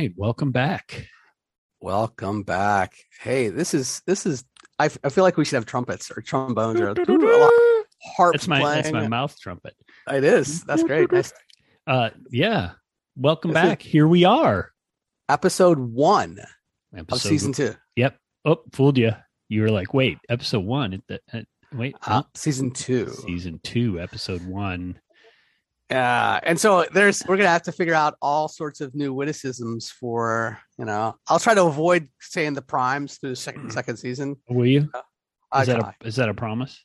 right, welcome back. Welcome back. Hey, this is this is. I, f- I feel like we should have trumpets or trombones or harps That's my playing. that's my mouth trumpet. It is. That's great. Nice. Uh, yeah, welcome This back. Here we are. Episode one of season two. Yep. Oh, fooled you. You were like, wait, episode one. It, it, it- wait, Uh, huh? season two. season two, episode one. Yeah, and so there's we're gonna have to figure out all sorts of new witticisms for you know. I'll try to avoid saying the primes through the second mm-hmm. second season. Will you? Uh, I Is that try. a is that a promise?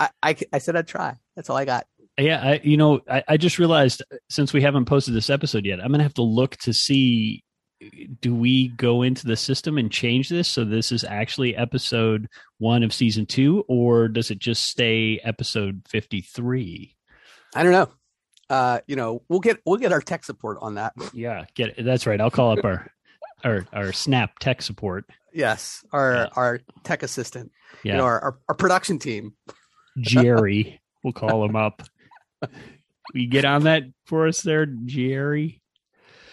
I, I I said I'd try. That's all I got. Yeah, I, you know, I, I just realized uh, since we haven't posted this episode yet, I'm gonna have to look to see uh, do we go into the system and change this so this is actually episode one of season two, or does it just stay episode 53? I don't know. Uh, you know, we'll get we'll get our tech support on that. Yeah, get it. That's right. I'll call up our our our Snap tech support. Yes, our Yeah. our tech assistant. Yeah, You know, our, our our production team. Jerry. We'll call him up. We get on that for us there, Jerry?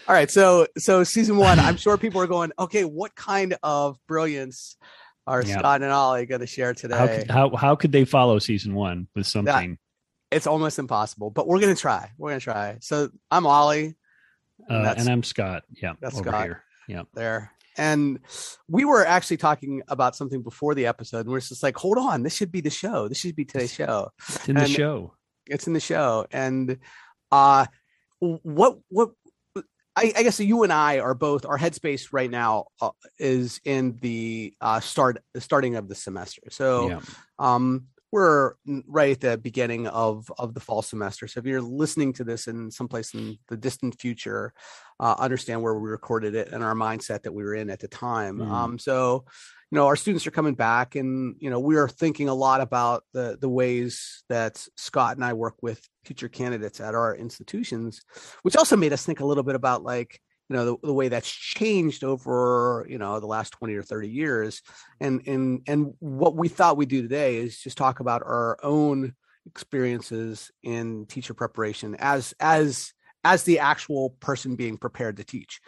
All right, so so season one. I'm sure people are going, okay, what kind of brilliance are Yeah. Scott and Ollie going to share today? could, how how could they follow season one with something? It's almost impossible, but we're going to try. We're going to try. So I'm Ollie. Uh, and I'm Scott. Yeah, that's over Scott. here. Yeah. there. And we were actually talking about something before the episode, and we're just like, hold on, this should be the show. This should be today's show. It's in the show. It's in the show. And uh what what I, I guess you and I are both our headspace right now uh, is in the uh start starting of the semester. So yeah. um we're right at the beginning of of the fall semester so if you're listening to this in someplace in the distant future uh, understand where we recorded it and our mindset that we were in at the time Mhm. um so you know our students are coming back and you know we are thinking a lot about the the ways that scott and i work with future candidates at our institutions which also made us think a little bit about like you know the, the way that's changed over you know the last 20 or 30 years. And and and what we thought we'd do today is just talk about our own experiences in teacher preparation as as as the actual person being prepared to teach.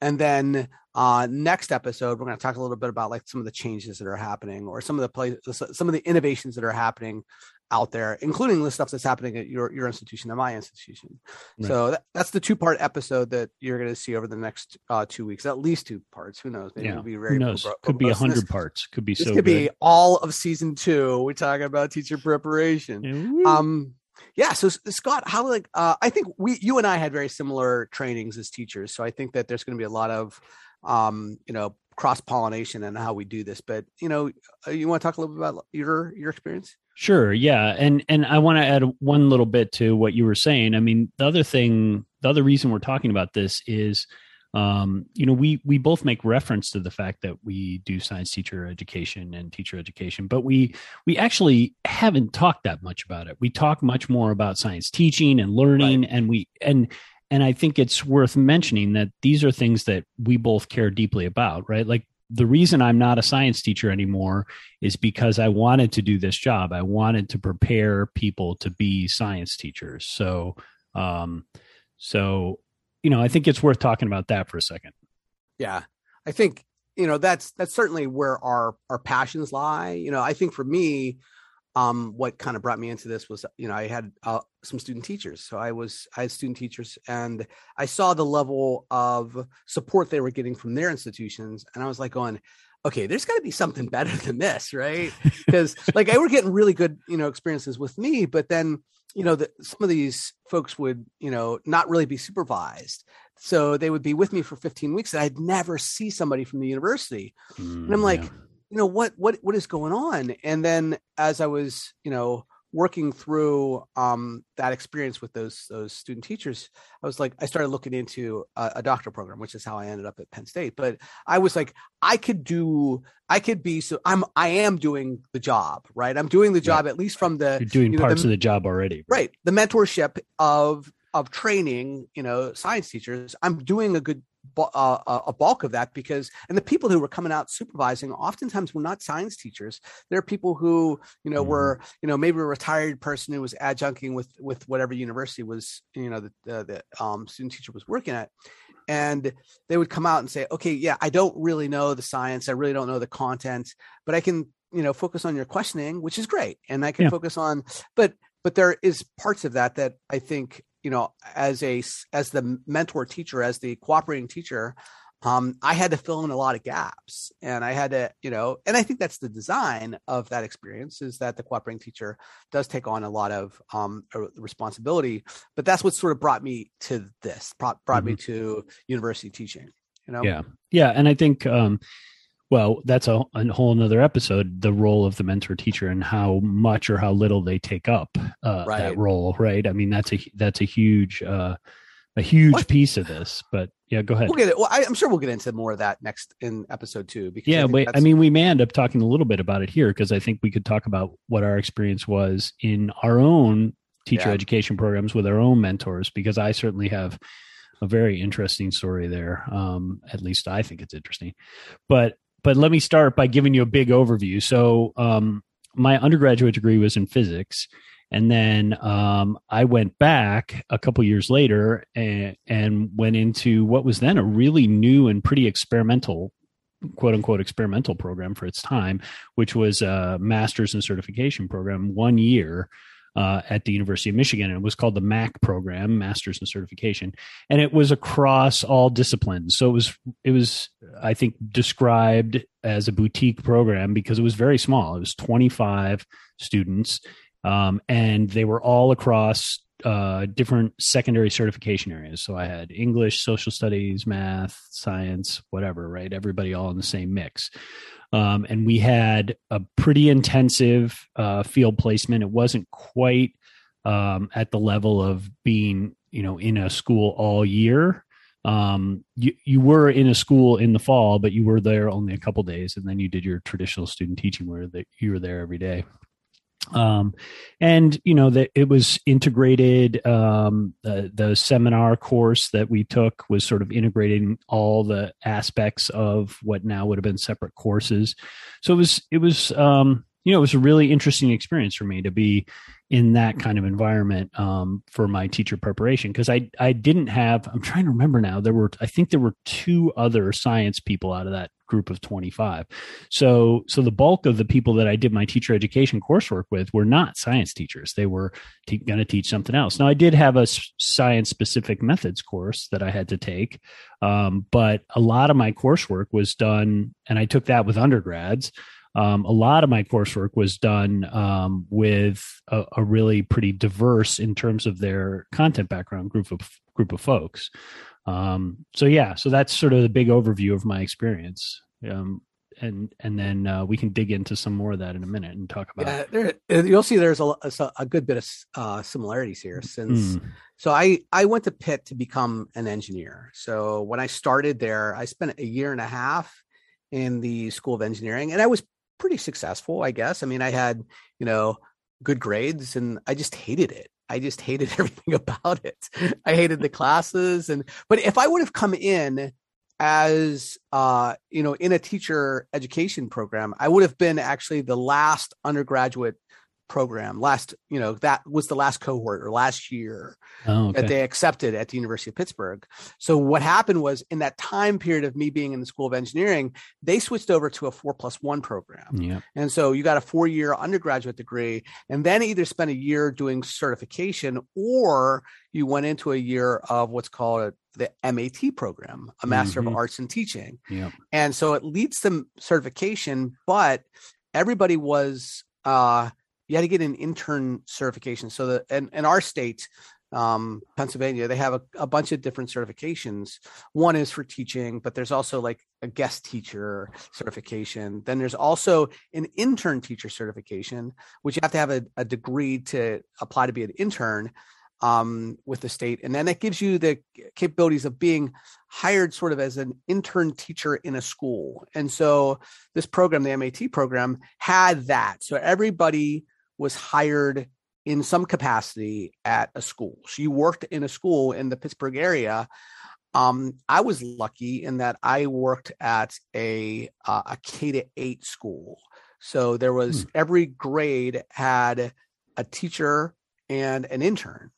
And then uh next episode we're going to talk a little bit about like some of the changes that are happening or some of the places some of the innovations that are happening out there including the stuff that's happening at your your institution and my institution Right. so that, that's the two part episode that you're going to see over the next uh two weeks at least two parts who knows maybe Yeah. it'll be very Who knows? robust. Could be a hundred parts. Could be this so could be all of season two. We're talking about teacher preparation. Yeah. Um, yeah. So Scott, how like uh, I think we, you and I had very similar trainings as teachers. So I think that there's going to be a lot of, um, you know, cross pollination and how we do this. But you know, uh, you want to talk a little bit about your your experience? Sure, yeah, and and I want to add one little bit to what you were saying. I mean, the other thing, the other reason we're talking about this is, um, you know, we we both make reference to the fact that we do science teacher education and teacher education, but we we actually haven't talked that much about it. We talk much more about science teaching and learning, and we and and I think it's worth mentioning that these are things that we both care deeply about, right? Like the reason I'm not a science teacher anymore is because I wanted to do this job. I wanted to prepare people to be science teachers. So, um, so you know, I think it's worth talking about that for a second. Yeah, I think you know that's that's certainly where our our passions lie. You know, I think for me, um, what kind of brought me into this was you know I had uh, some student teachers, so I was I had student teachers, and I saw the level of support they were getting from their institutions, and I was like going. Okay, there's got to be something better than this, right? Because like I were getting really good, you know, experiences with me, but then you know, that some of these folks would, you know, not really be supervised. So they would be with me for 15 weeks and I'd never see somebody from the university. And I'm like, you know, what, what, what is going on? And then as I was, you know, working through um, that experience with those, those student teachers, I was like, I started looking into a, a doctoral program, which is how I ended up at Penn State. But I was like, I could do, I could be, so I'm, I am doing the job, right? I'm doing the job at least from the, you're doing you know, parts the- of the job already, right the mentorship of of training you know science teachers i'm doing a good uh, a a bulk of that because and the people who were coming out supervising oftentimes were not science teachers there are people who you know Mhm. were you know maybe a retired person who was adjuncting with with whatever university was you know the the, the um, student teacher was working at and they would come out and say okay yeah i don't really know the science i really don't know the content but i can you know focus on your questioning which is great and i can Yeah. focus on but but there is parts of that that i think you know as a as the mentor teacher as the cooperating teacher um, I had to fill in a lot of gaps and I had to, you know, and I think that's the design of that experience is that the cooperating teacher does take on a lot of um, responsibility, but that's what sort of brought me to this, brought, brought me to university teaching, you know? Yeah. Yeah. And I think, um, well, that's a, a whole nother episode, the role of the mentor teacher and how much or how little they take up uh, Right. that role. Right. I mean, that's a, that's a huge, uh, a huge What? piece of this, but yeah, go ahead. We'll get it. Well, I, I'm sure we'll get into more of that next in episode two. Because Yeah, think but I mean, we may end up talking a little bit about it here because I think we could talk about what our experience was in our own teacher Yeah. education programs with our own mentors, because I certainly have a very interesting story there. Um, at least I think it's interesting. But but let me start by giving you a big overview. So um, my undergraduate degree was in physics. And then um, I went back a couple years later and, and went into what was then a really new and pretty experimental quote unquote experimental program for its time, which was a master's and certification program, one year uh, at the University of Michigan. And it was called the MAC program, Master's and Certification, and it was across all disciplines. So it was it was I think described as a boutique program because it was very small. It was twenty five students, um, and they were all across uh, different secondary certification areas. So I had English, social studies, math, science, whatever, right? Everybody all in the same mix. Um, and we had a pretty intensive uh, field placement. It wasn't quite um, at the level of being, you know, in a school all year. Um, you you were in a school in the fall, but you were there only a couple days, and then you did your traditional student teaching where that you were there every day um and you know that it was integrated um the, the seminar course that we took was sort of integrating all the aspects of what now would have been separate courses. So it was it was um you know it was a really interesting experience for me to be in that kind of environment um for my teacher preparation because i i didn't have i'm trying to remember now there were i think there were two other science people out of that group of 25 so so the bulk of the people that i did my teacher education coursework with were not science teachers. They were going to teach something else. Now i did have a science specific methods course that i had to take um, but a lot of my coursework was done and i took that with undergrads um, a lot of my coursework was done um, with a, a really pretty diverse in terms of their content background group of group of folks um, so yeah, so that's sort of the big overview of my experience. Um, and and then uh, we can dig into some more of that in a minute and talk about. Yeah, there, uh, you'll see there's a, a, a good bit of uh, similarities here since Mm, so I I went to Pitt to become an engineer. So when I started there, I spent a year and a half in the School of Engineering, and I was pretty successful, I guess. I mean, I had you know good grades, and I just hated it. I just hated everything about it. I hated the classes, and but if I would have come in as uh you know in a teacher education program, I would have been actually the last undergraduate program last you know that was the last cohort or last year oh, that they accepted at the University of Pittsburgh. So what happened was in that time period of me being in the School of Engineering, they switched over to a four plus one program. yeah. And so you got a four year undergraduate degree and then either spent a year doing certification or you went into a year of what's called the MAT program, a Master Mhm. of Arts in Teaching. Yeah. And so it leads to certification, but everybody was uh you had to get an intern certification. So that in, in our state, um, Pennsylvania, they have a, a bunch of different certifications. One is for teaching, but there's also like a guest teacher certification. Then there's also an intern teacher certification, which you have to have a, a degree to apply to be an intern um, with the state. And then that gives you the capabilities of being hired sort of as an intern teacher in a school. And so this program, the MAT program, had that. So everybody was hired in some capacity at a school. She worked in a school in the Pittsburgh area. Um, I was lucky in that I worked at a uh, a K to eight school. So there was Hmm. every grade had a teacher and an intern,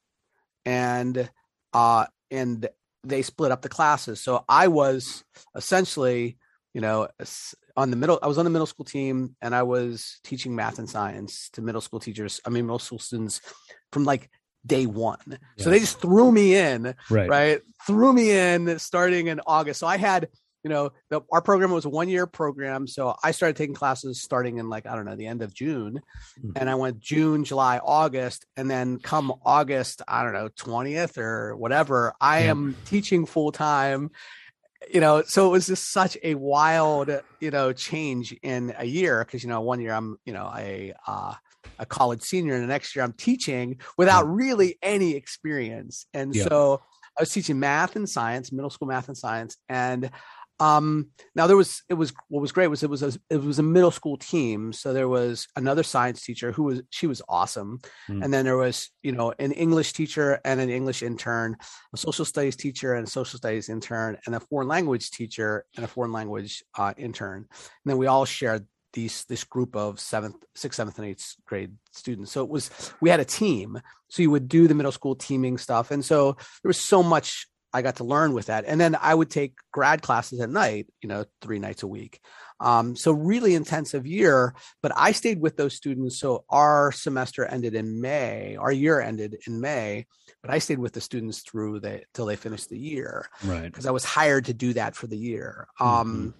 and uh, and they split up the classes. So I was essentially, you know, on the middle, I was on the middle school team and I was teaching math and science to middle school teachers. I mean, middle school students from like day one. Yeah. So they just threw me in, right. right? Threw me in starting in August. So I had, you know, the, our program was a one year program. So I started taking classes starting in like, I don't know, the end of June. Mm-hmm. And I went June, July, August. And then come August, I don't know, 20th or whatever, I yeah. am teaching full time you know so it was just such a wild you know change in a year because you know one year i'm you know a uh a college senior and the next year i'm teaching without really any experience and yeah. so i was teaching math and science middle school math and science and um, now there was it was what was great was it was a, it was a middle school team. So there was another science teacher who was she was awesome, mm. and then there was you know an English teacher and an English intern, a social studies teacher and a social studies intern, and a foreign language teacher and a foreign language uh, intern. And then we all shared these this group of seventh, sixth, seventh, and eighth grade students. So it was we had a team. So you would do the middle school teaming stuff, and so there was so much I got to learn with that. And then I would take grad classes at night, you know, three nights a week. Um, so really intensive year, but I stayed with those students. So our semester ended in May, our year ended in May, but I stayed with the students through the till they finished the year. Right. Because I was hired to do that for the year. Um, mm-hmm.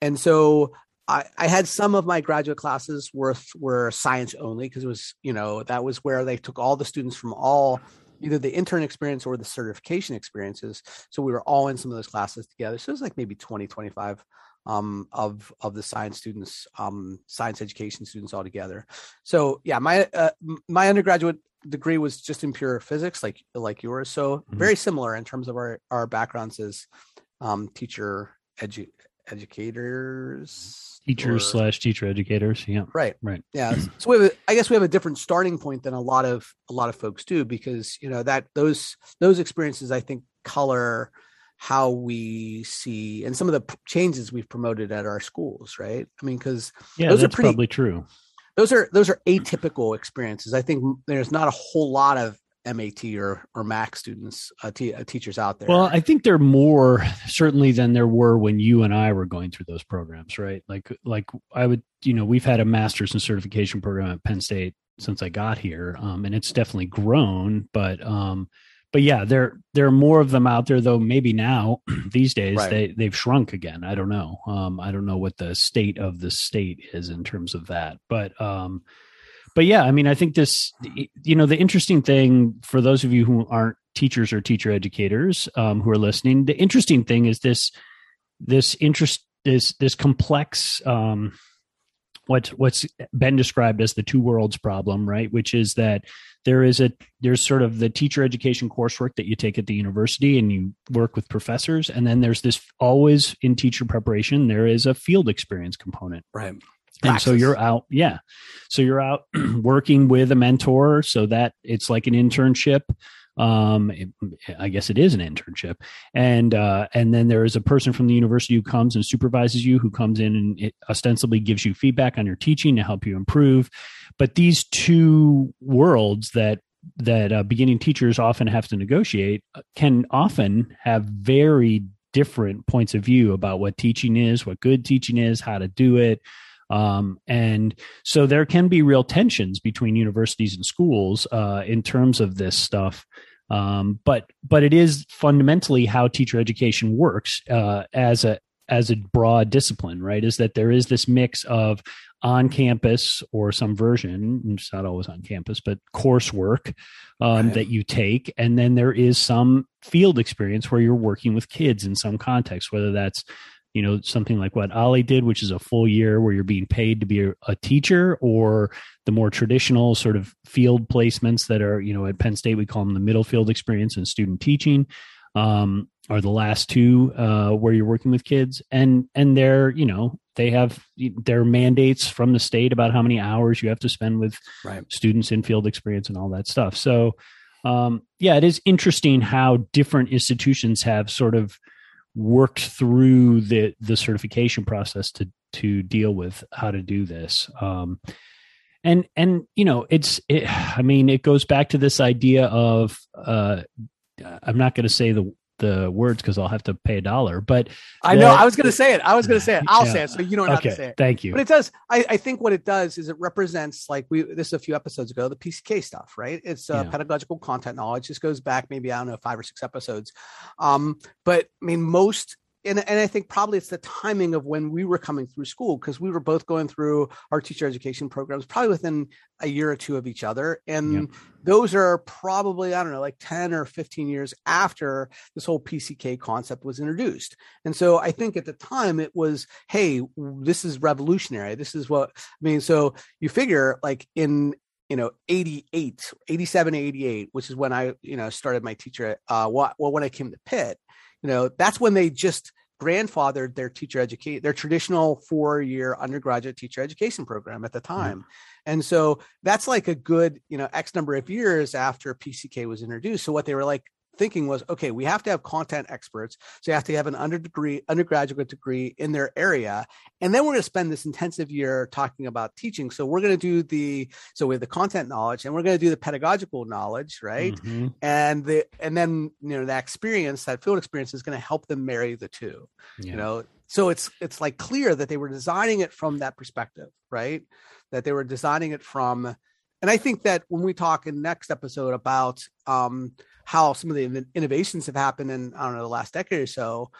and so I, I, had some of my graduate classes were were science only because it was you know that was where they took all the students from all either the intern experience or the certification experiences. So we were all in some of those classes together. So it was like maybe 20, 25 um, of of the science students, um, science education students all together. So yeah, my uh, my undergraduate degree was just in pure physics, like like yours. So mm-hmm. very similar in terms of our our backgrounds as um, teacher edu- educators teachers or, slash teacher educators yeah. Right. Right. Yeah. So we have a, i guess we have a different starting point than a lot of a lot of folks do because you know that those those experiences i think color how we see and some of the changes we've promoted at our schools right? I mean because yeah those are pretty, probably true. those are those are atypical experiences. I think there's not a whole lot of MAT or or MAC students, uh, t- uh, teachers out there? Well, I think there are more certainly than there were when you and I were going through those programs, right? Like like I would, you know, we've had a master's in certification program at Penn State since I got here, um, and it's definitely grown. But um, but yeah, there there are more of them out there, though. Maybe now these days right. they they've shrunk again. I don't know. Um, I don't know what the state of the state is in terms of that, but um but yeah, I mean, I think this, you know, the interesting thing for those of you who aren't teachers or teacher educators um, who are listening, the interesting thing is this, this interest, this this complex, um, what's what's been described as the two worlds problem, right? Which is that there is a there's sort of the teacher education coursework that you take at the university and you work with professors, and then there's this always in teacher preparation there is a field experience component, right? And so you're out yeah. So you're out working with a mentor so that it's like an internship. Um i guess it is an internship. And uh and then there is a person from the university who comes and supervises you who comes in and it ostensibly gives you feedback on your teaching to help you improve. But these two worlds that that uh, beginning teachers often have to negotiate uh, can often have very different points of view about what teaching is what good teaching is how to do it um, and so there can be real tensions between universities and schools uh, in terms of this stuff. Um, but but it is fundamentally how teacher education works uh, as a as a broad discipline, right? Is that there is this mix of on campus or some version, it's not always on campus, but coursework um, right. that you take. And then there is some field experience where you're working with kids in some context, whether that's you know something like what Ollie did, which is a full year where you're being paid to be a, a, teacher, or the more traditional sort of field placements that are you know at Penn State we call them the middle field experience and student teaching, um, are the last two uh, where you're working with kids, and and they're you know they have their mandates from the state about how many hours you have to spend with right. students in field experience and all that stuff. So um, yeah, it is interesting how different institutions have sort of worked through the the certification process to to deal with how to do this. Um and and you know it's it, i mean it goes back to this idea of uh i'm not going to say the the words because I'll have to pay a dollar. But I know I was going to say it. I was going to say it. I'll yeah. say it, so you don't okay. have to say it. Thank you. But it does. I, I, think what it does is it represents like we this is a few episodes ago the PCK stuff, right? It's uh, yeah. pedagogical content knowledge. This goes back maybe I don't know five or six episodes. Um, but I mean most and, and I think probably it's the timing of when we were coming through school because we were both going through our teacher education programs probably within a year or two of each other. And yep. those are probably, I don't know, like 10 or 15 years after this whole PCK concept was introduced. And so I think at the time it was, hey, this is revolutionary. This is what I mean. So you figure like in you know 88 87 88 which is when i you know started my teacher uh well when i came to pitt you know that's when they just grandfathered their teacher educate their traditional four year undergraduate teacher education program at the time mm-hmm. and so that's like a good you know x number of years after pck was introduced so what they were like thinking was okay we have to have content experts so you have to have an under degree undergraduate degree in their area and then we're going to spend this intensive year talking about teaching so we're going to do the so we have the content knowledge and we're going to do the pedagogical knowledge right mm-hmm. and the and then you know that experience that field experience is going to help them marry the two yeah. you know so it's it's like clear that they were designing it from that perspective right that they were designing it from and i think that when we talk in next episode about um how some of the innovations have happened in I don't know the last decade or so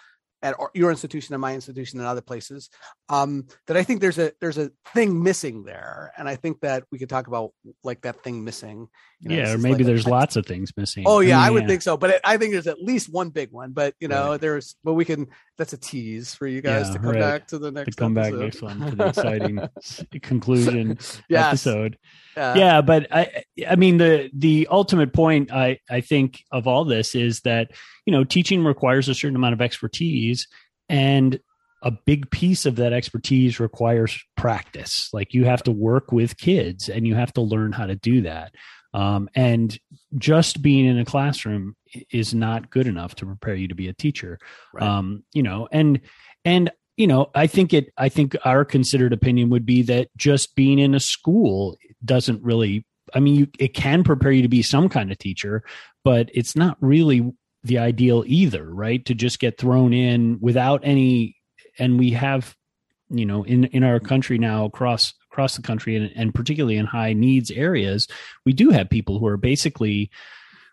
at your institution and my institution and other places um, that i think there's a there's a thing missing there and i think that we could talk about like that thing missing you know, yeah or maybe like there's a, lots of things missing oh yeah i, mean, I would yeah. think so but it, i think there's at least one big one but you know right. there's but we can that's a tease for you guys yeah, to come right. back to the next to come episode. back next one for the exciting conclusion yes. episode yeah. yeah but i i mean the the ultimate point i i think of all this is that you know teaching requires a certain amount of expertise and a big piece of that expertise requires practice like you have to work with kids and you have to learn how to do that um, and just being in a classroom is not good enough to prepare you to be a teacher right. um, you know and and you know i think it i think our considered opinion would be that just being in a school doesn't really i mean you it can prepare you to be some kind of teacher but it's not really the ideal either right to just get thrown in without any and we have you know in in our country now across across the country and, and particularly in high needs areas we do have people who are basically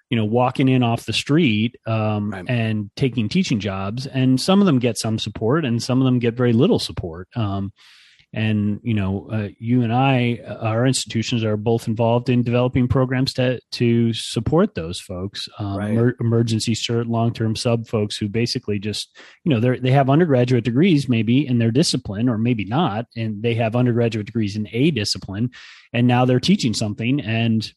you know walking in off the street um, right. and taking teaching jobs and some of them get some support and some of them get very little support um, and you know uh, you and i our institutions are both involved in developing programs to to support those folks um, right. emer- emergency cert long-term sub folks who basically just you know they they have undergraduate degrees maybe in their discipline or maybe not and they have undergraduate degrees in a discipline and now they're teaching something and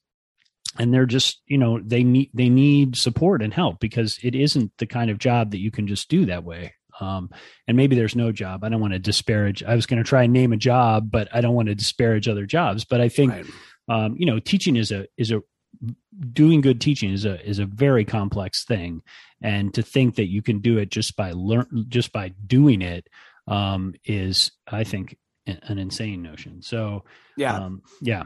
and they're just you know they need they need support and help because it isn't the kind of job that you can just do that way um, and maybe there's no job. I don't want to disparage. I was going to try and name a job, but I don't want to disparage other jobs. But I think, right. um, you know, teaching is a is a doing good teaching is a is a very complex thing, and to think that you can do it just by learn just by doing it um, is, I think, an insane notion. So yeah, um, yeah.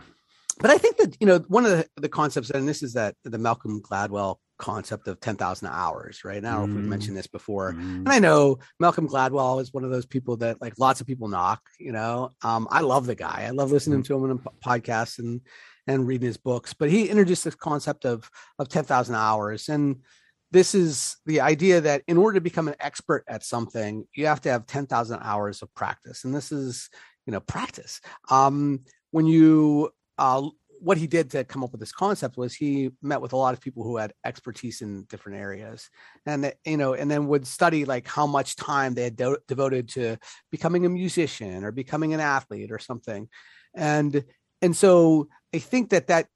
But I think that you know one of the, the concepts, and this is that the Malcolm Gladwell concept of 10,000 hours, right? Now, mm. if we mentioned this before, mm. and I know Malcolm Gladwell is one of those people that like lots of people knock, you know, um, I love the guy. I love listening mm. to him in podcasts and, and reading his books, but he introduced this concept of, of 10,000 hours. And this is the idea that in order to become an expert at something, you have to have 10,000 hours of practice. And this is, you know, practice. Um, when you, uh, what he did to come up with this concept was he met with a lot of people who had expertise in different areas. And you know and then would study like how much time they had de- devoted to becoming a musician or becoming an athlete or something. And and so i think that that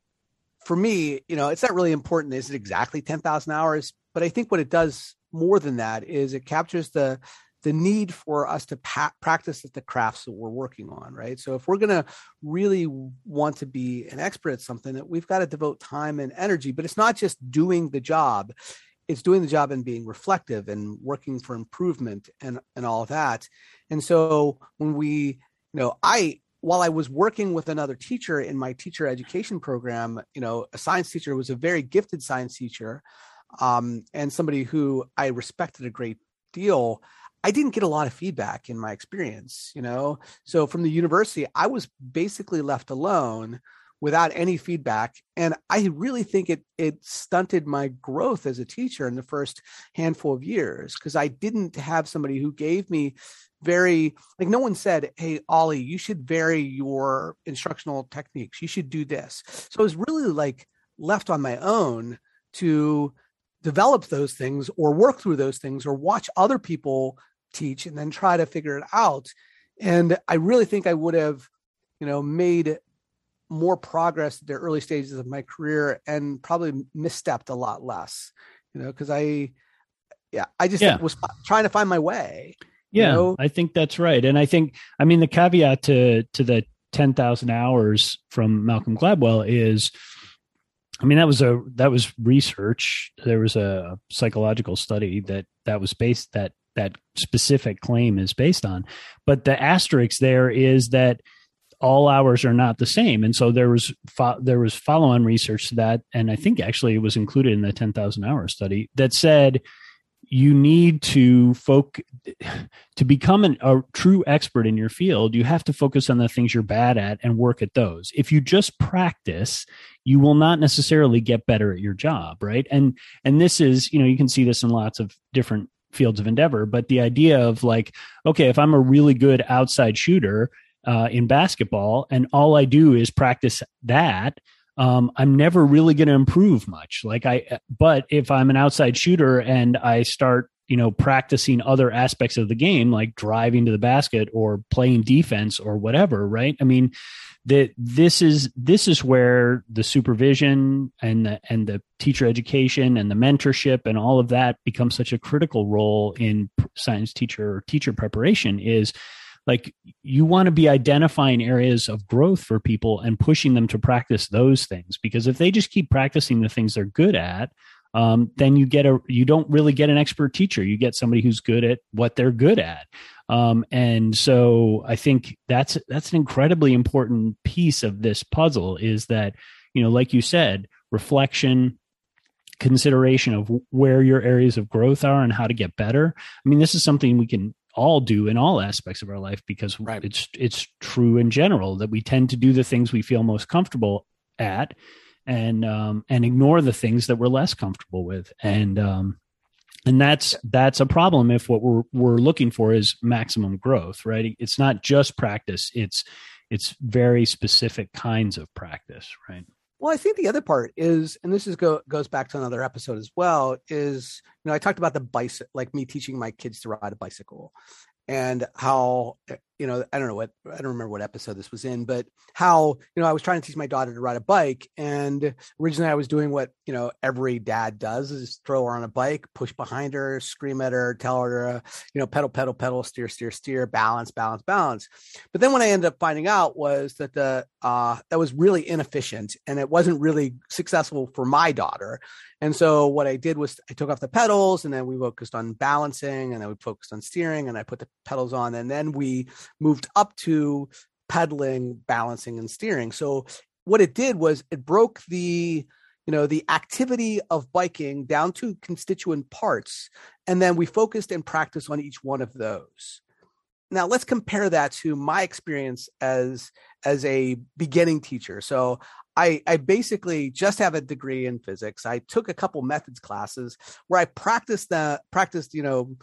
for me you know it's not really important is it exactly 10,000 hours but i think what it does more than that is it captures the the need for us to pa- practice at the crafts that we're working on, right? So if we're going to really want to be an expert at something, that we've got to devote time and energy. But it's not just doing the job; it's doing the job and being reflective and working for improvement and and all that. And so when we, you know, I while I was working with another teacher in my teacher education program, you know, a science teacher was a very gifted science teacher um, and somebody who I respected a great deal, I didn't get a lot of feedback in my experience, you know. So from the university, I was basically left alone without any feedback and i really think it it stunted my growth as a teacher in the first handful of years because i didn't have somebody who gave me very like no one said hey ollie you should vary your instructional techniques you should do this so i was really like left on my own to develop those things or work through those things or watch other people teach and then try to figure it out and i really think i would have you know made more progress at the early stages of my career and probably misstepped a lot less you know because i yeah i just yeah. was trying to find my way yeah you know? i think that's right and i think i mean the caveat to to the 10,000 hours from malcolm gladwell is i mean that was a that was research there was a psychological study that that was based that that specific claim is based on. But the asterisk there is that all hours are not the same. And so there was fo- there was follow-on research to that and i think actually it was included in the 10,000 hour study that said you need to focus to become an, a true expert in your field you have to focus on the things you're bad at and work at those. If you just practice you will not necessarily get better at your job right? And and this is you know you can see this in lots of different fields of endeavor but the idea of like okay if i'm a really good outside shooter uh, in basketball, and all I do is practice that. Um, I'm never really going to improve much. Like I, but if I'm an outside shooter and I start, you know, practicing other aspects of the game, like driving to the basket or playing defense or whatever, right? I mean, that this is this is where the supervision and the and the teacher education and the mentorship and all of that becomes such a critical role in science teacher or teacher preparation is like you want to be identifying areas of growth for people and pushing them to practice those things. Because if they just keep practicing the things they're good at um, then you get a you don't really get an expert teacher. You get somebody who's good at what they're good at. Um, and so i think that's that's an incredibly important piece of this puzzle is that you know like you said reflection consideration of where your areas of growth are and how to get better. I mean this is something we can all do in all aspects of our life because right. it's it's true in general that we tend to do the things we feel most comfortable at and um and ignore the things that we're less comfortable with. And um and that's that's a problem if what we're we're looking for is maximum growth right? It's not just practice. It's it's very specific kinds of practice right? Well, I think the other part is, and this is go, goes back to another episode as well, is you know I talked about the bicycle, like me teaching my kids to ride a bicycle, and how you know i don't know what i don't remember what episode this was in but how you know i was trying to teach my daughter to ride a bike and originally i was doing what you know every dad does is throw her on a bike push behind her scream at her tell her you know pedal pedal pedal steer steer steer balance balance balance. But then what i ended up finding out was that the uh that was really inefficient and it wasn't really successful for my daughter. And so what I did was I took off the pedals and then we focused on balancing and then we focused on steering and I put the pedals on and then we moved up to pedaling, balancing and steering. So what it did was it broke the you know the activity of biking down to constituent parts and then we focused and practiced on each one of those now let's compare that to my experience as as a beginning teacher so I, I basically just have a degree in physics. I took a couple methods classes where I practiced the practiced, you know,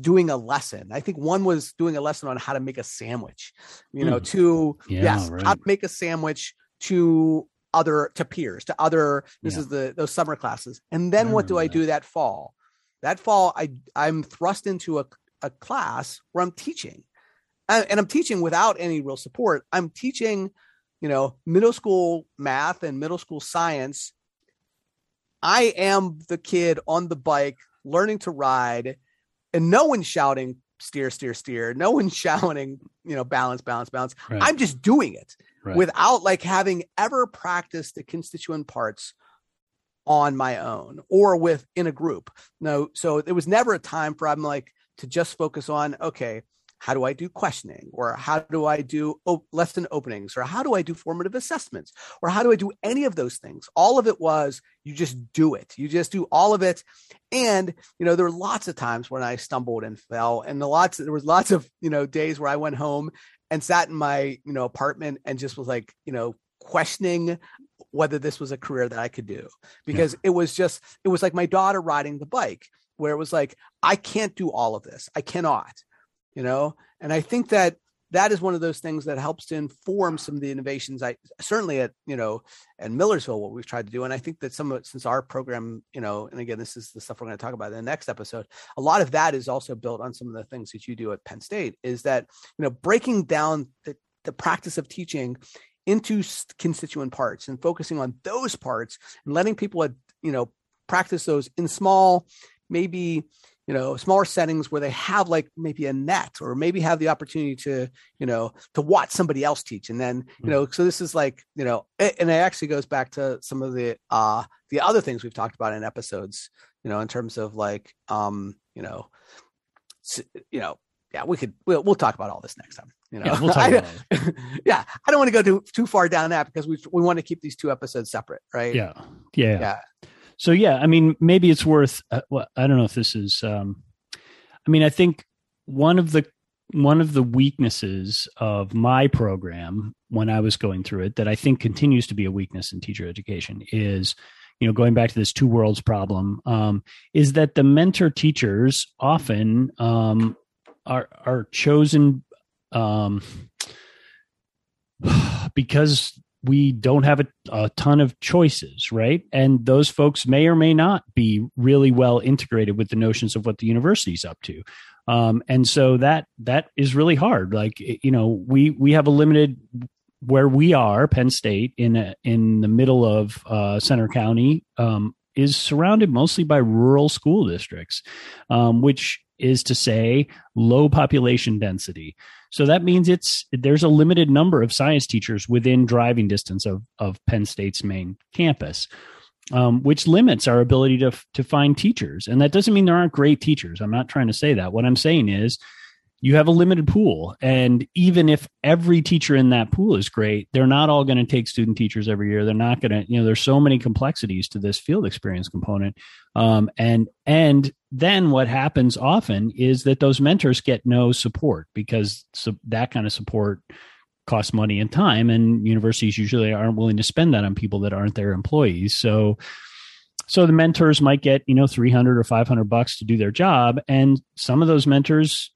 doing a lesson. I think one was doing a lesson on how to make a sandwich, you know, mm. to yeah, yes, right. how to make a sandwich to other to peers, to other this yeah. is the those summer classes. And then what do I do that fall? That fall I I'm thrust into a, a class where I'm teaching. And I'm teaching without any real support. I'm teaching you know, middle school math and middle school science, I am the kid on the bike learning to ride, and no one's shouting steer, steer, steer. No one's shouting, you know, balance, balance, balance. Right. I'm just doing it right. without like having ever practiced the constituent parts on my own or with in a group. No, so there was never a time for I'm like to just focus on, okay, how do I do questioning or how do I do op- lesson openings or how do I do formative assessments or how do I do any of those things? All of it was you just do it. You just do all of it. And, you know, there were lots of times when I stumbled and fell and the lots, there was lots of, you know, days where I went home and sat in my, you know, apartment and just was like, you know, questioning whether this was a career that I could do because yeah. it was just, it was like my daughter riding the bike where it was like, I can't do all of this. I cannot you know? And i think that that is one of those things that helps to inform some of the innovations i certainly at you know at millersville what we've tried to do. And i think that some of it since our program you know and again this is the stuff we're going to talk about in the next episode a lot of that is also built on some of the things that you do at penn state is that you know breaking down the, the practice of teaching into constituent parts and focusing on those parts and letting people you know practice those in small maybe you know smaller settings where they have like maybe a net or maybe have the opportunity to you know to watch somebody else teach. And then you hmm. know so this is like you know it, and it actually goes back to some of the uh the other things we've talked about in episodes you know in terms of like um you know you know yeah we could we'll, we'll talk about all this next time you know. yeah, we'll I, yeah I don't want to go too too far down that because we we want to keep these two episodes separate right? Yeah yeah. Yeah so yeah, I mean, maybe it's worth. Uh, well, I don't know if this is. Um, I mean, I think one of the one of the weaknesses of my program when I was going through it that I think continues to be a weakness in teacher education is, you know, going back to this two worlds problem, um, is that the mentor teachers often um, are are chosen um, because we don't have a, a, ton of choices, right? And those folks may or may not be really well integrated with the notions of what the university's up to. Um, and so that that is really hard. Like you know, we we have a limited where we are, Penn State, in a, in the middle of uh, Centre County, um, is surrounded mostly by rural school districts, um, which is to say low population density. So that means it's there's a limited number of science teachers within driving distance of of Penn State's main campus. Um, which limits our ability to to find teachers, and that doesn't mean there aren't great teachers. I'm not trying to say that. What I'm saying is, you have a limited pool, and even if every teacher in that pool is great, they're not all going to take student teachers every year. They're not going to, you know, there's so many complexities to this field experience component, um, and and then what happens often is that those mentors get no support because so that kind of support costs money and time and universities usually aren't willing to spend that on people that aren't their employees. So so the mentors might get you know 300 or 500 bucks to do their job and some of those mentors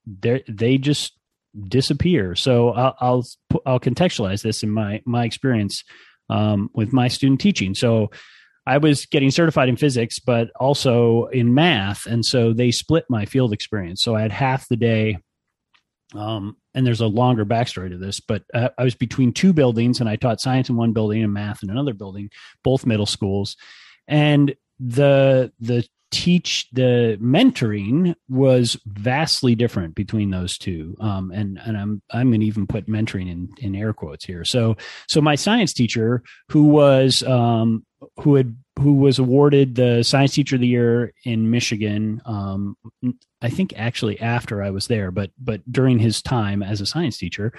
they just disappear so i'll i'll, I'll contextualize this in my my experience um, with my student teaching so I was getting certified in physics, but also in math. And so they split my field experience. So I had half the day. Um, and there's a longer backstory to this, but uh, I was between two buildings and I taught science in one building and math in another building, both middle schools. And the, the teach the mentoring was vastly different between those two um, and and i'm i'm going to even put mentoring in in air quotes here so so my science teacher who was um, who had who was awarded the science teacher of the year in Michigan. Um, I think actually after I was there, but but during his time as a science teacher,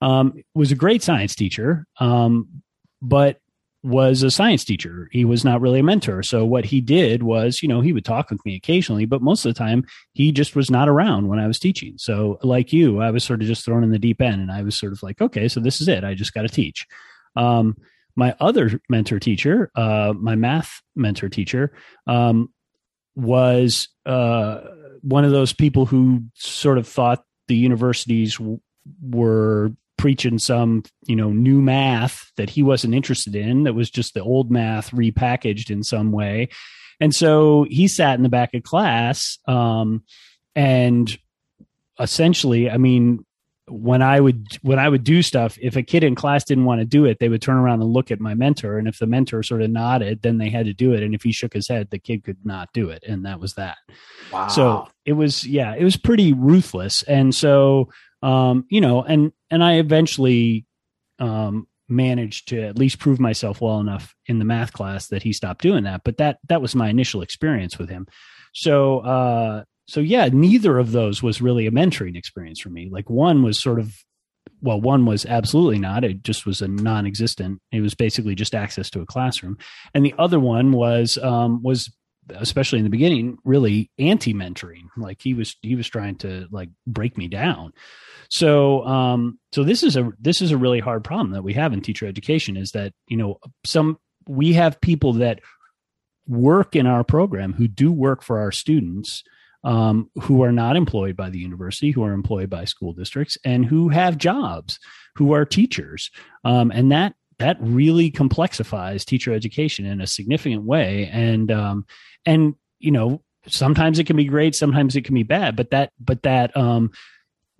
um, was a great science teacher, um, but was a science teacher. He was not really a mentor. So what he did was, you know, he would talk with me occasionally, but most of the time he just was not around when I was teaching. So like you, I was sort of just thrown in the deep end, and I was sort of like, okay, so this is it. I just got to teach. Um, my other mentor teacher, uh, my math mentor teacher, um, was uh, one of those people who sort of thought the universities w- were preaching some you know new math that he wasn't interested in that was just the old math repackaged in some way. And so he sat in the back of class um, and essentially i mean when I would when I would do stuff, if a kid in class didn't want to do it, they would turn around and look at my mentor, and if the mentor sort of nodded, then they had to do it, and if he shook his head, the kid could not do it, and that was that. Wow. So it was yeah, it was pretty ruthless, and so um, you know, and and I eventually um, managed to at least prove myself well enough in the math class that he stopped doing that, but that that was my initial experience with him. So uh, so yeah, neither of those was really a mentoring experience for me. Like one was sort of well, one was absolutely not. It just was a non-existent. It was basically just access to a classroom, and the other one was um, was especially in the beginning really anti-mentoring. Like he was he was trying to like break me down. So um, so this is a this is a really hard problem that we have in teacher education is that you know some we have people that work in our program who do work for our students um, who are not employed by the university, who are employed by school districts, and who have jobs, who are teachers, um, and that that really complexifies teacher education in a significant way. And um, and you know sometimes it can be great, sometimes it can be bad, but that but that um,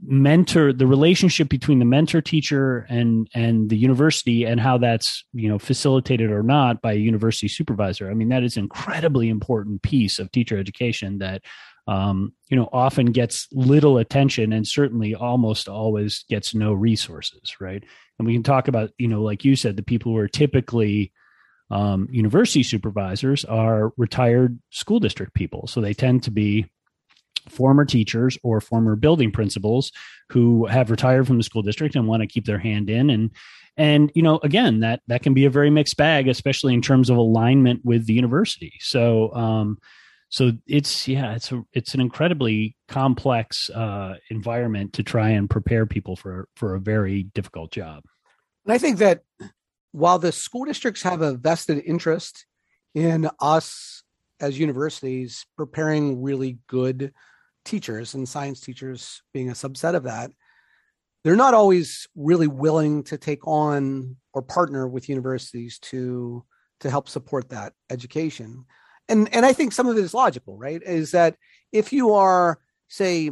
mentor the relationship between the mentor teacher and and the university and how that's you know facilitated or not by a university supervisor i mean that is an incredibly important piece of teacher education that um, you know, often gets little attention and certainly almost always gets no resources, right? And we can talk about, you know, like you said, the people who are typically um, university supervisors are retired school district people. So they tend to be former teachers or former building principals who have retired from the school district and want to keep their hand in. And and you know again that that can be a very mixed bag especially in terms of alignment with the university. So um, so it's yeah it's a it's an incredibly complex uh, environment to try and prepare people for for a very difficult job. And i think that while the school districts have a vested interest in us as universities preparing really good teachers and science teachers being a subset of that they're not always really willing to take on or partner with universities to to help support that education and and I think some of it is logical, right? Is that if you are, say,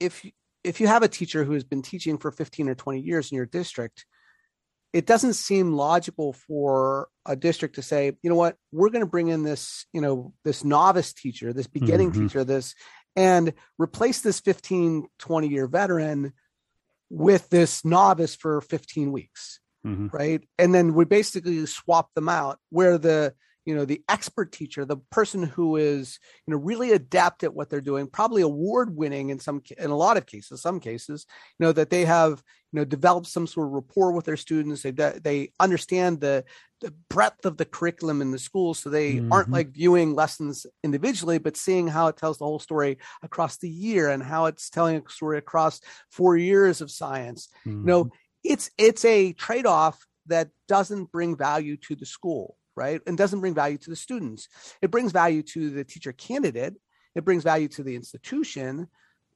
if if you have a teacher who has been teaching for 15 or 20 years in your district, it doesn't seem logical for a district to say, you know what, we're going to bring in this, you know, this novice teacher, this beginning mm-hmm. teacher, this, and replace this 15, 20 year veteran with this novice for 15 weeks. Mm-hmm. Right. And then we basically swap them out where the you know the expert teacher the person who is you know really adept at what they're doing probably award winning in some in a lot of cases some cases you know that they have you know developed some sort of rapport with their students they they understand the the breadth of the curriculum in the school so they mm-hmm. aren't like viewing lessons individually but seeing how it tells the whole story across the year and how it's telling a story across 4 years of science mm-hmm. you know it's it's a trade off that doesn't bring value to the school right? And doesn't bring value to the students. It brings value to the teacher candidate. It brings value to the institution,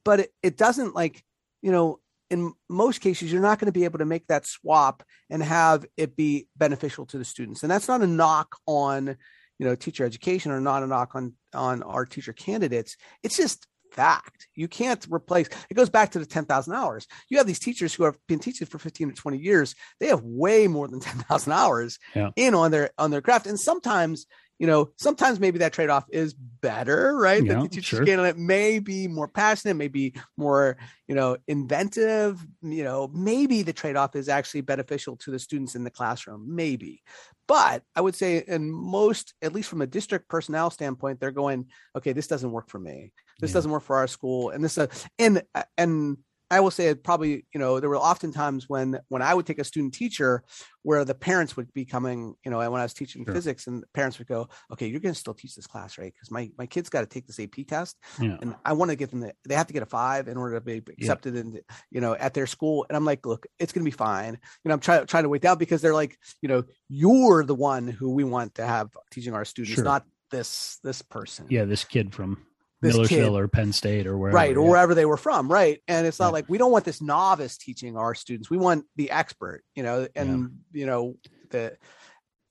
but it, it doesn't like, you know, in most cases, you're not going to be able to make that swap and have it be beneficial to the students. And that's not a knock on, you know, teacher education or not a knock on on our teacher candidates. It's just fact. You can't replace it goes back to the 10,000 hours. You have these teachers who have been teaching for 15 to 20 years. They have way more than 10,000 hours yeah. in on their on their craft. And sometimes, you know, sometimes maybe that trade-off is better, right? Yeah, the teacher sure. it may be more passionate, maybe more, you know, inventive, you know, maybe the trade-off is actually beneficial to the students in the classroom, maybe. But I would say in most, at least from a district personnel standpoint, they're going, okay, this doesn't work for me this yeah. doesn't work for our school and this uh, and and I will say it probably, you know, there were often times when when I would take a student teacher where the parents would be coming, you know, and when I was teaching sure. physics and the parents would go, okay, you're going to still teach this class, right? Because my, my kid's got to take this AP test yeah. and I want to get them, the, they have to get a five in order to be accepted yeah. in, you know, at their school. And I'm like, look, it's going to be fine. You know, I'm trying, trying to wait out because they're like, you know, you're the one who we want to have teaching our students, sure. not this, this person. Yeah. This kid from Millersville or Penn State or wherever. Right, or yeah. wherever they were from. Right. And it's not yeah. like we don't want this novice teaching our students. We want the expert, you know, and yeah. you know, the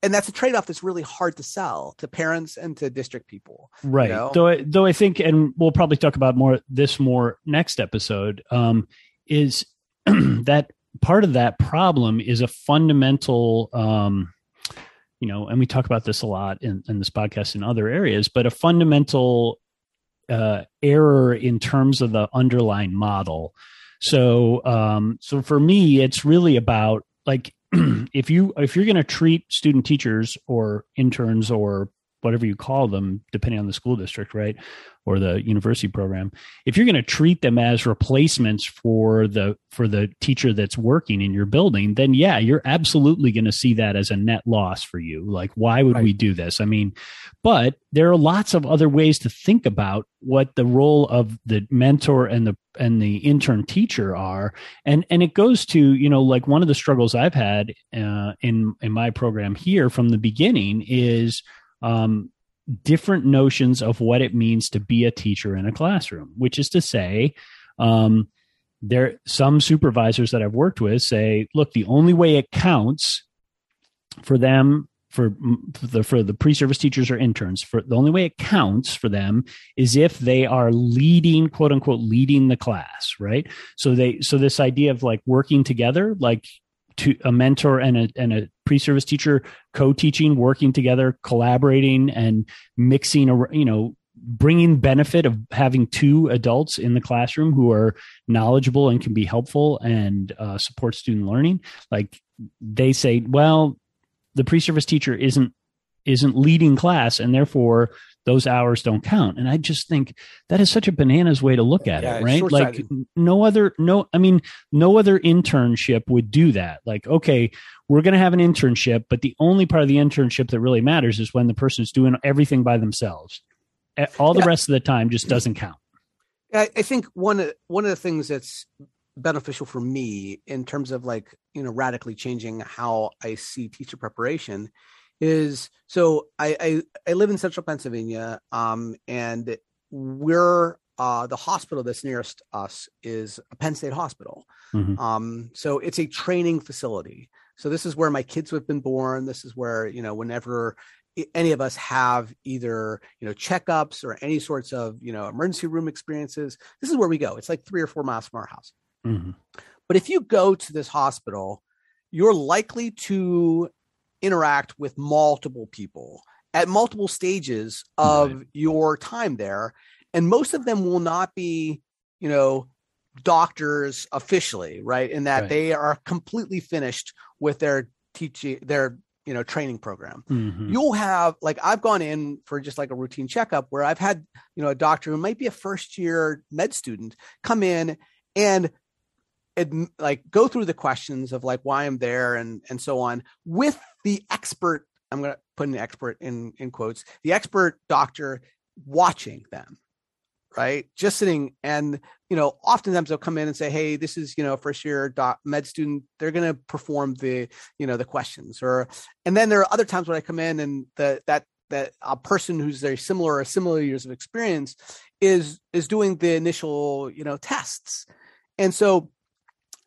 and that's a trade-off that's really hard to sell to parents and to district people. Right. You know? Though I, though I think and we'll probably talk about more this more next episode, um, is that part of that problem is a fundamental um you know, and we talk about this a lot in, in this podcast in other areas, but a fundamental uh, error in terms of the underlying model. So, um, so for me, it's really about like if you if you're going to treat student teachers or interns or whatever you call them, depending on the school district, right? Or the university program. If you're going to treat them as replacements for the for the teacher that's working in your building, then yeah, you're absolutely going to see that as a net loss for you. Like, why would right. we do this? I mean, but there are lots of other ways to think about what the role of the mentor and the and the intern teacher are and and it goes to you know like one of the struggles i've had uh, in in my program here from the beginning is um, different notions of what it means to be a teacher in a classroom, which is to say, um, there some supervisors that I've worked with say, look, the only way it counts for them for the for the pre-service teachers or interns for the only way it counts for them is if they are leading quote unquote leading the class right? So they so this idea of like working together like to a mentor and a and a pre-service teacher co-teaching working together collaborating and mixing you know bringing benefit of having two adults in the classroom who are knowledgeable and can be helpful and uh, support student learning. Like they say well the pre-service teacher isn't isn't leading class and therefore those hours don't count. And i just think that is such a bananas way to look at yeah, it right like no other no i mean no other internship would do that. Like okay we're going to have an internship but the only part of the internship that really matters is when the person is doing everything by themselves. All the yeah. rest of the time just doesn't count. I, I think one one of the things that's beneficial for me in terms of like you know radically changing how i see teacher preparation is so I, I, I live in central Pennsylvania, um, and we're uh, the hospital that's nearest us is a Penn State hospital. Mm-hmm. Um, so it's a training facility. So this is where my kids have been born. This is where you know whenever any of us have either you know checkups or any sorts of you know emergency room experiences, this is where we go. It's like three or four miles from our house. Mm-hmm. But if you go to this hospital, you're likely to interact with multiple people at multiple stages of right. your time there and most of them will not be you know doctors officially right in that right. they are completely finished with their teaching their you know training program mm-hmm. you'll have like i've gone in for just like a routine checkup where i've had you know a doctor who might be a first year med student come in and like go through the questions of like why I'm there and and so on with the expert. I'm going to put an expert in in quotes. The expert doctor watching them, right? Just sitting and you know, oftentimes they'll come in and say, "Hey, this is you know first year doc, med student. They're going to perform the you know the questions." Or and then there are other times when I come in and the that that a person who's very similar or similar years of experience is is doing the initial you know tests, and so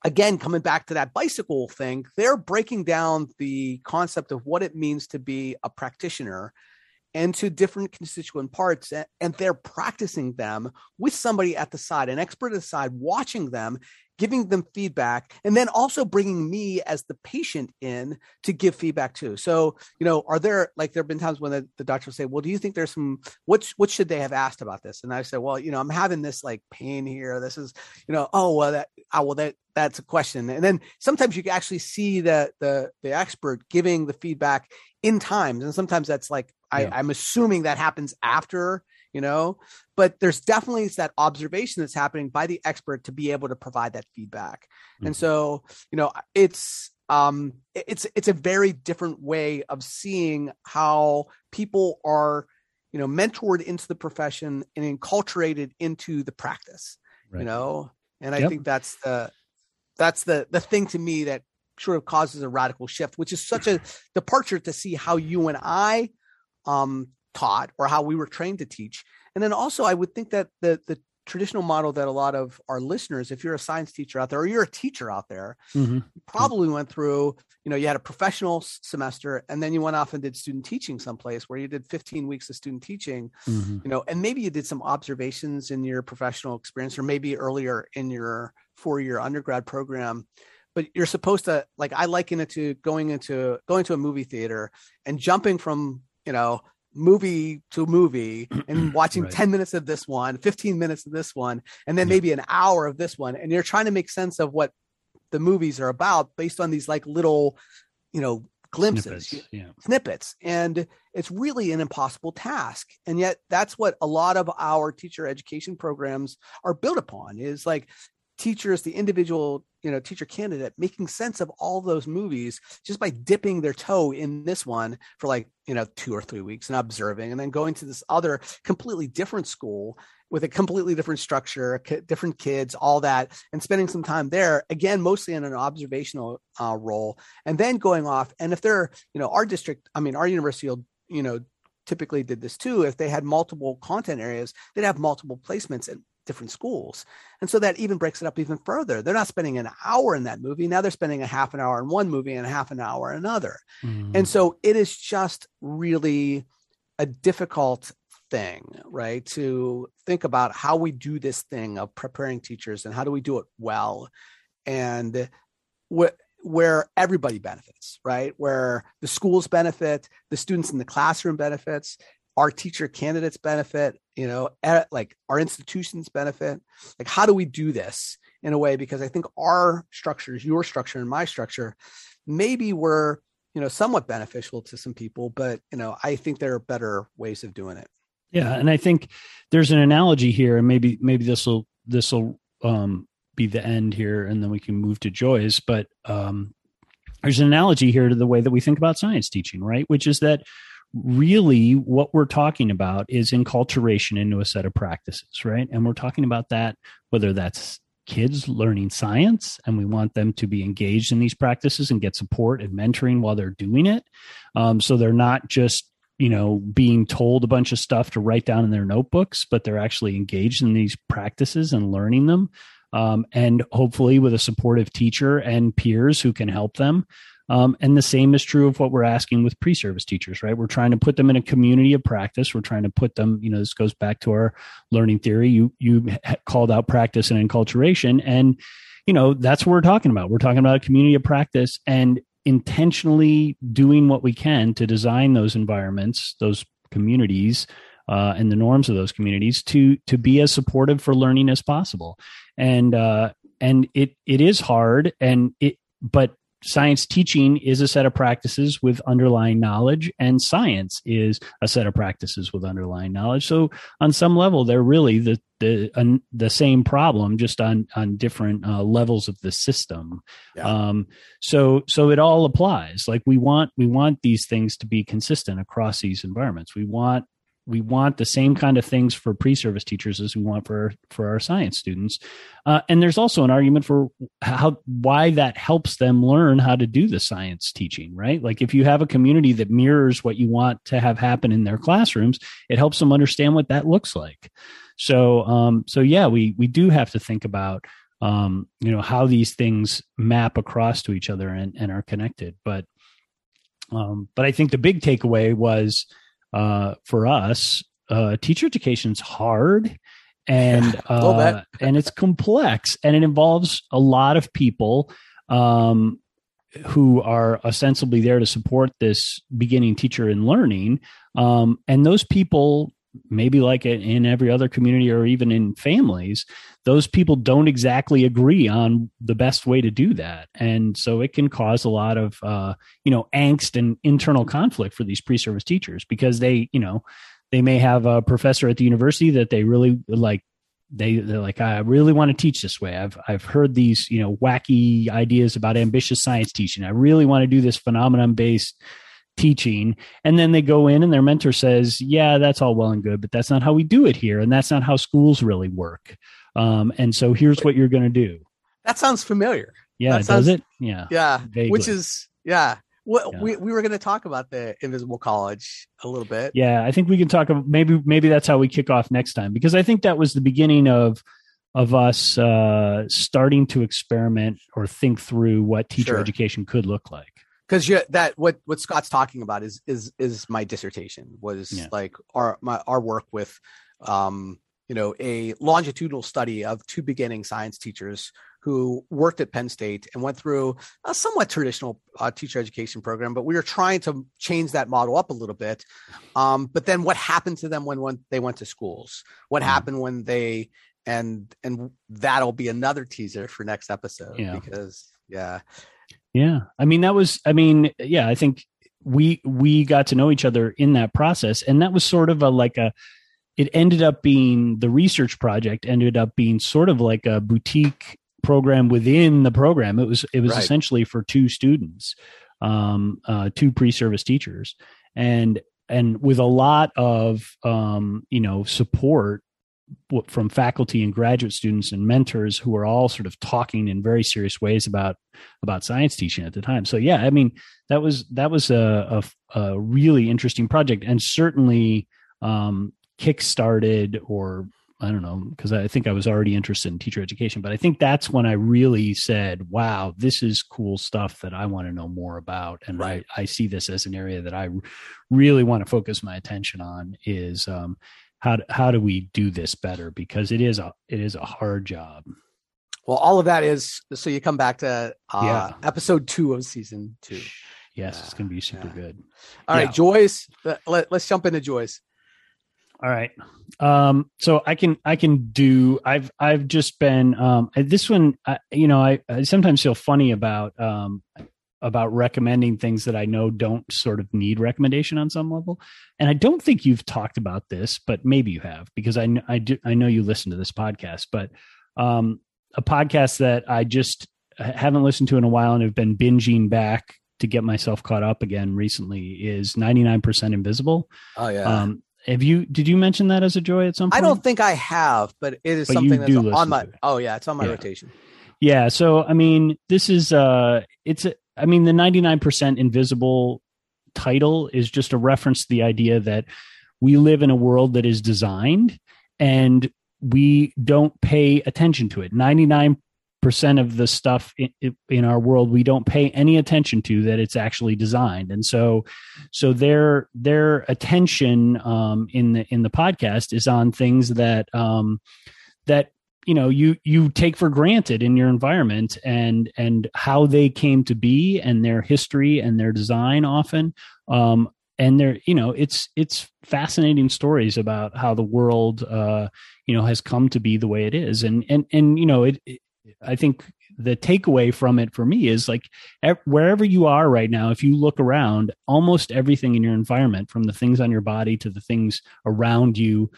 again, coming back to that bicycle thing, they're breaking down the concept of what it means to be a practitioner into different constituent parts and they're practicing them with somebody at the side an expert at the side watching them giving them feedback and then also bringing me as the patient in to give feedback too. So you know are there like there have been times when the, the doctor will say well do you think there's some what what should they have asked about this? And i say well you know i'm having this like pain here. This is you know oh well that oh well that that's a question. And then sometimes you can actually see the the the expert giving the feedback in times and sometimes that's like yeah. I, i'm assuming that happens after you know but there's definitely that observation that's happening by the expert to be able to provide that feedback mm-hmm. and so you know it's um it's it's a very different way of seeing how people are you know mentored into the profession and enculturated into the practice right. you know and i yep. think that's the that's the the thing to me that sort of causes a radical shift which is such a departure to see how you and i um taught or how we were trained to teach. And then also, I would think that the the traditional model that a lot of our listeners, if you're a science teacher out there or you're a teacher out there, mm-hmm. probably went through, you know, you had a professional semester and then you went off and did student teaching someplace where you did 15 weeks of student teaching, mm-hmm. you know, and maybe you did some observations in your professional experience or maybe earlier in your four year undergrad program. But you're supposed to like I liken it to going into going to a movie theater and jumping from, you know, movie to movie and watching right. 10 minutes of this one 15 minutes of this one and then yeah. maybe an hour of this one and you're trying to make sense of what the movies are about based on these like little you know glimpses Snippets, yeah. snippets and it's really an impossible task and yet that's what a lot of our teacher education programs are built upon is like teachers the individual you know teacher candidate making sense of all those movies just by dipping their toe in this one for like you know two or three weeks and observing and then going to this other completely different school with a completely different structure different kids all that and spending some time there again mostly in an observational uh, role. And then going off and if they're you know our district i mean our university will you know typically did this too. If they had multiple content areas they'd have multiple placements and different schools. And so that even breaks it up even further. They're not spending an hour in that movie. Now they're spending a half an hour in one movie and a half an hour in another. Mm. And so it is just really a difficult thing, right? To think about how we do this thing of preparing teachers and how do we do it well and what where everybody benefits, right? Where the schools benefit, the students in the classroom benefits, our teacher candidates benefit, you know, at, like our institutions benefit. Like, how do we do this in a way? Because I think our structures, your structure and my structure, maybe were, you know, somewhat beneficial to some people, but, you know, I think there are better ways of doing it. Yeah. And I think there's an analogy here, and maybe, maybe this will, this will, um, be the end here and then we can move to joys but um, there's an analogy here to the way that we think about science teaching right which is that really what we're talking about is enculturation into a set of practices, right? And we're talking about that, whether that's kids learning science and we want them to be engaged in these practices and get support and mentoring while they're doing it. Um, so they're not just you know being told a bunch of stuff to write down in their notebooks but they're actually engaged in these practices and learning them um, and hopefully with a supportive teacher and peers who can help them um, and the same is true of what we're asking with pre-service teachers, right? We're trying to put them in a community of practice. We're trying to put them, you know, this goes back to our learning theory. You you called out practice and enculturation, and you know that's what we're talking about. We're talking about a community of practice and intentionally doing what we can to design those environments, those communities, uh, and the norms of those communities to to be as supportive for learning as possible. And uh, and it it is hard, and it but science teaching is a set of practices with underlying knowledge and science is a set of practices with underlying knowledge. So on some level they're really the the uh, the same problem just on on different uh, levels of the system. Yeah. um so so it all applies. Like we want we want these things to be consistent across these environments. We want we want the same kind of things for pre-service teachers as we want for for our science students. Uh, and there's also an argument for how why that helps them learn how to do the science teaching right? Like if you have a community that mirrors what you want to have happen in their classrooms it helps them understand what that looks like. So um so yeah we we do have to think about um you know how these things map across to each other and, and are connected. But um but i think the big takeaway was uh, for us, uh, teacher education is hard and uh, and it's complex and it involves a lot of people um, who are ostensibly there to support this beginning teacher in learning. Um, and those people maybe like in every other community or even in families those people don't exactly agree on the best way to do that and so it can cause a lot of uh, you know angst and internal conflict for these pre-service teachers because they you know they may have a professor at the university that they really like they they're like I really want to teach this way. I've I've heard these you know wacky ideas about ambitious science teaching. I really want to do this phenomenon based teaching. And then they go in and their mentor says yeah that's all well and good but that's not how we do it here and that's not how schools really work. Um, and so here's what you're going to do. That sounds familiar. Yeah that sounds, does it? Yeah yeah vaguely. which is yeah. Well, yeah. we, we were going to talk about the invisible college a little bit. Yeah i think we can talk about maybe maybe that's how we kick off next time because i think that was the beginning of of us uh, starting to experiment or think through what teacher sure. education could look like because that what what Scott's talking about is is is my dissertation was yeah. like our my our work with um you know a longitudinal study of two beginning science teachers who worked at Penn State and went through a somewhat traditional uh, teacher education program, but we were trying to change that model up a little bit. Um, but then what happened to them when, when they went to schools? What mm-hmm. happened when they and and that'll be another teaser for next episode yeah. because yeah Yeah. I mean, that was, I mean, yeah, I think we, we got to know each other in that process. And that was sort of a, like a, it ended up being the research project ended up being sort of like a boutique program within the program. It was, it was right. essentially for two students, um, uh, two pre-service teachers and, and with a lot of, um, you know, support from faculty and graduate students and mentors who are all sort of talking in very serious ways about about science teaching at the time. So yeah, I mean that was that was a a, a really interesting project and certainly um, kick-started or I don't know because I think I was already interested in teacher education, but I think that's when I really said, "Wow, this is cool stuff that I want to know more about," and right. I, I see this as an area that I really want to focus my attention on. Is um, how do, how do we do this better? Because it is a it is a hard job. Well all of that is so you come back to uh yeah. episode two of season two. Yes uh, it's gonna be super yeah. good. All yeah. right, joys let, let's jump into joys. All right. Um so i can i can do i've i've just been um this one I, you know I, I sometimes feel funny about um about recommending things that I know don't sort of need recommendation on some level. And I don't think you've talked about this, but maybe you have because I I do I know you listen to this podcast, but um, a podcast that I just haven't listened to in a while and have been binging back to get myself caught up again recently is 99% invisible. Oh yeah. Um, have you did you mention that as a joy at some point? I don't think I have, but it is but something that's on my Oh yeah, it's on my yeah. rotation. Yeah, so I mean, this is uh it's a I mean, the 99% invisible title is just a reference to the idea that we live in a world that is designed and we don't pay attention to it. 99% of the stuff in, in, our world we don't pay any attention to that it's actually designed and so so their their attention um in the in the podcast is on things that um that you know you you take for granted in your environment and and how they came to be and their history and their design often. Um and they're you know it's it's fascinating stories about how the world uh you know has come to be the way it is. And and and you know it, it i think the takeaway from it for me is like wherever you are right now if you look around almost everything in your environment from the things on your body to the things around you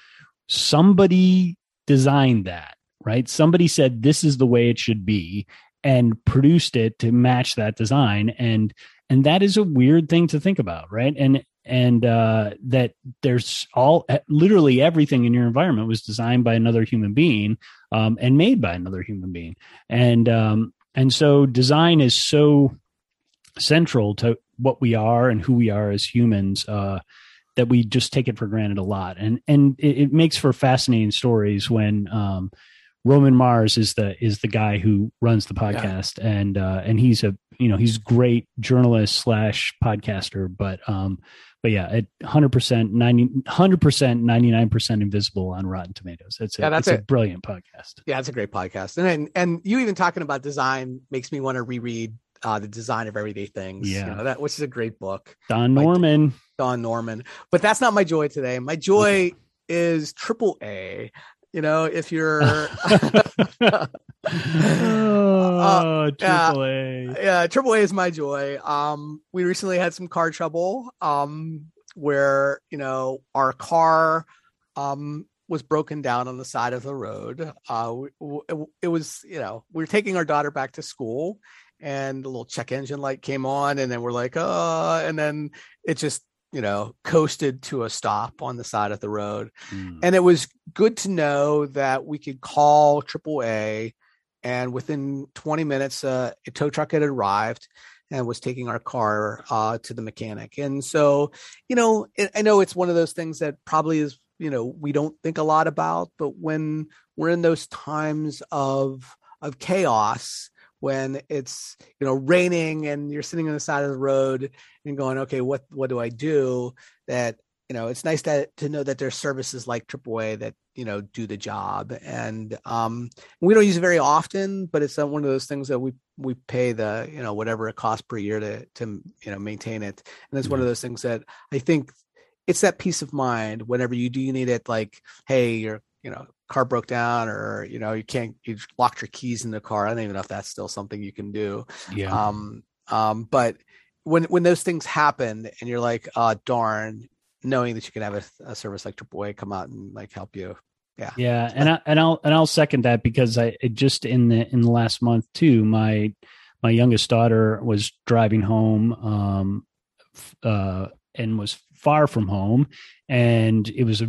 somebody designed that right? Somebody said this is the way it should be and produced it to match that design and and that is a weird thing to think about, right? And and uh, that there's all literally everything in your environment was designed by another human being um, and made by another human being, and um, and so design is so central to what we are and who we are as humans uh, that we just take it for granted a lot, and and it, it makes for fascinating stories when um, Roman Mars is the is the guy who runs the podcast, yeah. and uh, and he's a you know he's great journalist slash podcaster, but um, but yeah, at hundred percent, 100 percent, ninety nine percent invisible on Rotten Tomatoes. It's a, yeah, that's a, a brilliant podcast. Yeah, it's a great podcast, and, and and you even talking about design makes me want to reread uh, the design of everyday things. Yeah, you know, that which is a great book. Don Norman. Don Norman, but that's not my joy today. My joy is triple A you know if you're oh, uh, triple A. Yeah, triple A is my joy. Um, we recently had some car trouble. Um, where you know our car um was broken down on the side of the road. Uh, it, it was you know we were taking our daughter back to school, and the little check engine light came on, and then we're like, uh, and then it just you know, coasted to a stop on the side of the road. Mm. And it was good to know that we could call AAA and within 20 minutes, uh, a tow truck had arrived and was taking our car uh, to the mechanic. And so, you know, I know it's one of those things that probably is, you know, we don't think a lot about, but when we're in those times of of chaos, when it's you know raining and you're sitting on the side of the road and going okay what what do i do? that you know it's nice to to know that there's services like AAA that you know do the job. And um we don't use it very often but it's one of those things that we we pay the you know whatever it costs per year to to you know maintain it. And it's mm-hmm. one of those things that i think it's that peace of mind whenever you do need it like hey you're you know car broke down or you know you can't you locked your keys in the car i don't even know if that's still something you can do yeah um Um, but when when those things happen and you're like, uh, darn, knowing that you can have a, a service like AAA come out and like help you. Yeah. Yeah. And I, and I'll, and I'll second that because I just in the, in the last month too, my, my youngest daughter was driving home, um, uh, and was far from home and it was a,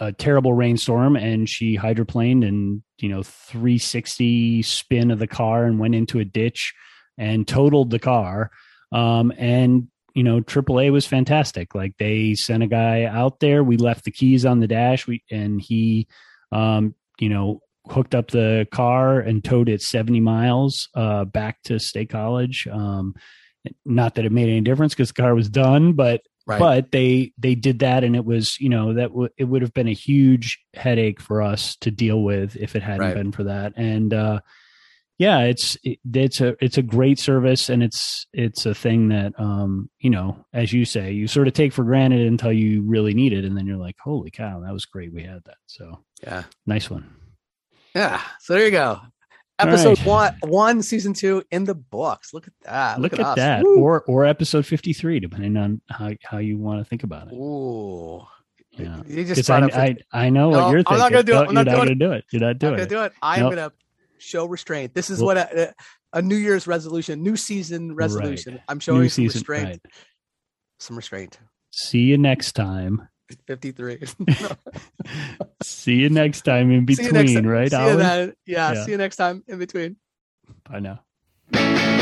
a terrible rainstorm and she hydroplaned and, you know, 360 spin of the car and went into a ditch and totaled the car. Um, and you know, AAA was fantastic. Like they sent a guy out there. We left the keys on the dash. We and he, um, you know, hooked up the car and towed it 70 miles uh, back to State College. Um, not that it made any difference because the car was done, but right. but they they did that, and it was you know that w- it would have been a huge headache for us to deal with if it hadn't right. been for that. And uh, yeah, it's it, it's a it's a great service, and it's it's a thing that um you know, as you say, you sort of take for granted until you really need it, and then you're like, holy cow, that was great, we had that. So yeah, nice one. Yeah, so there you go. Episode right. one, one, season two in the books. Look at that. Look, Look at, at that. Woo. Or or episode fifty three, depending on how how you want to think about it. Ooh. Yeah. You just I, I, I know no, what you're thinking. I'm not gonna do it. I'm not, not gonna do it. You're not doing I'm it. do it. I'm nope. gonna show restraint. This is well, what a, a, New Year's resolution, new season resolution. Right. I'm showing new some season, restraint. Right. Some restraint. See you next time. 53. see you next time in between, time. right? See yeah, yeah, see you next time in between. Bye now.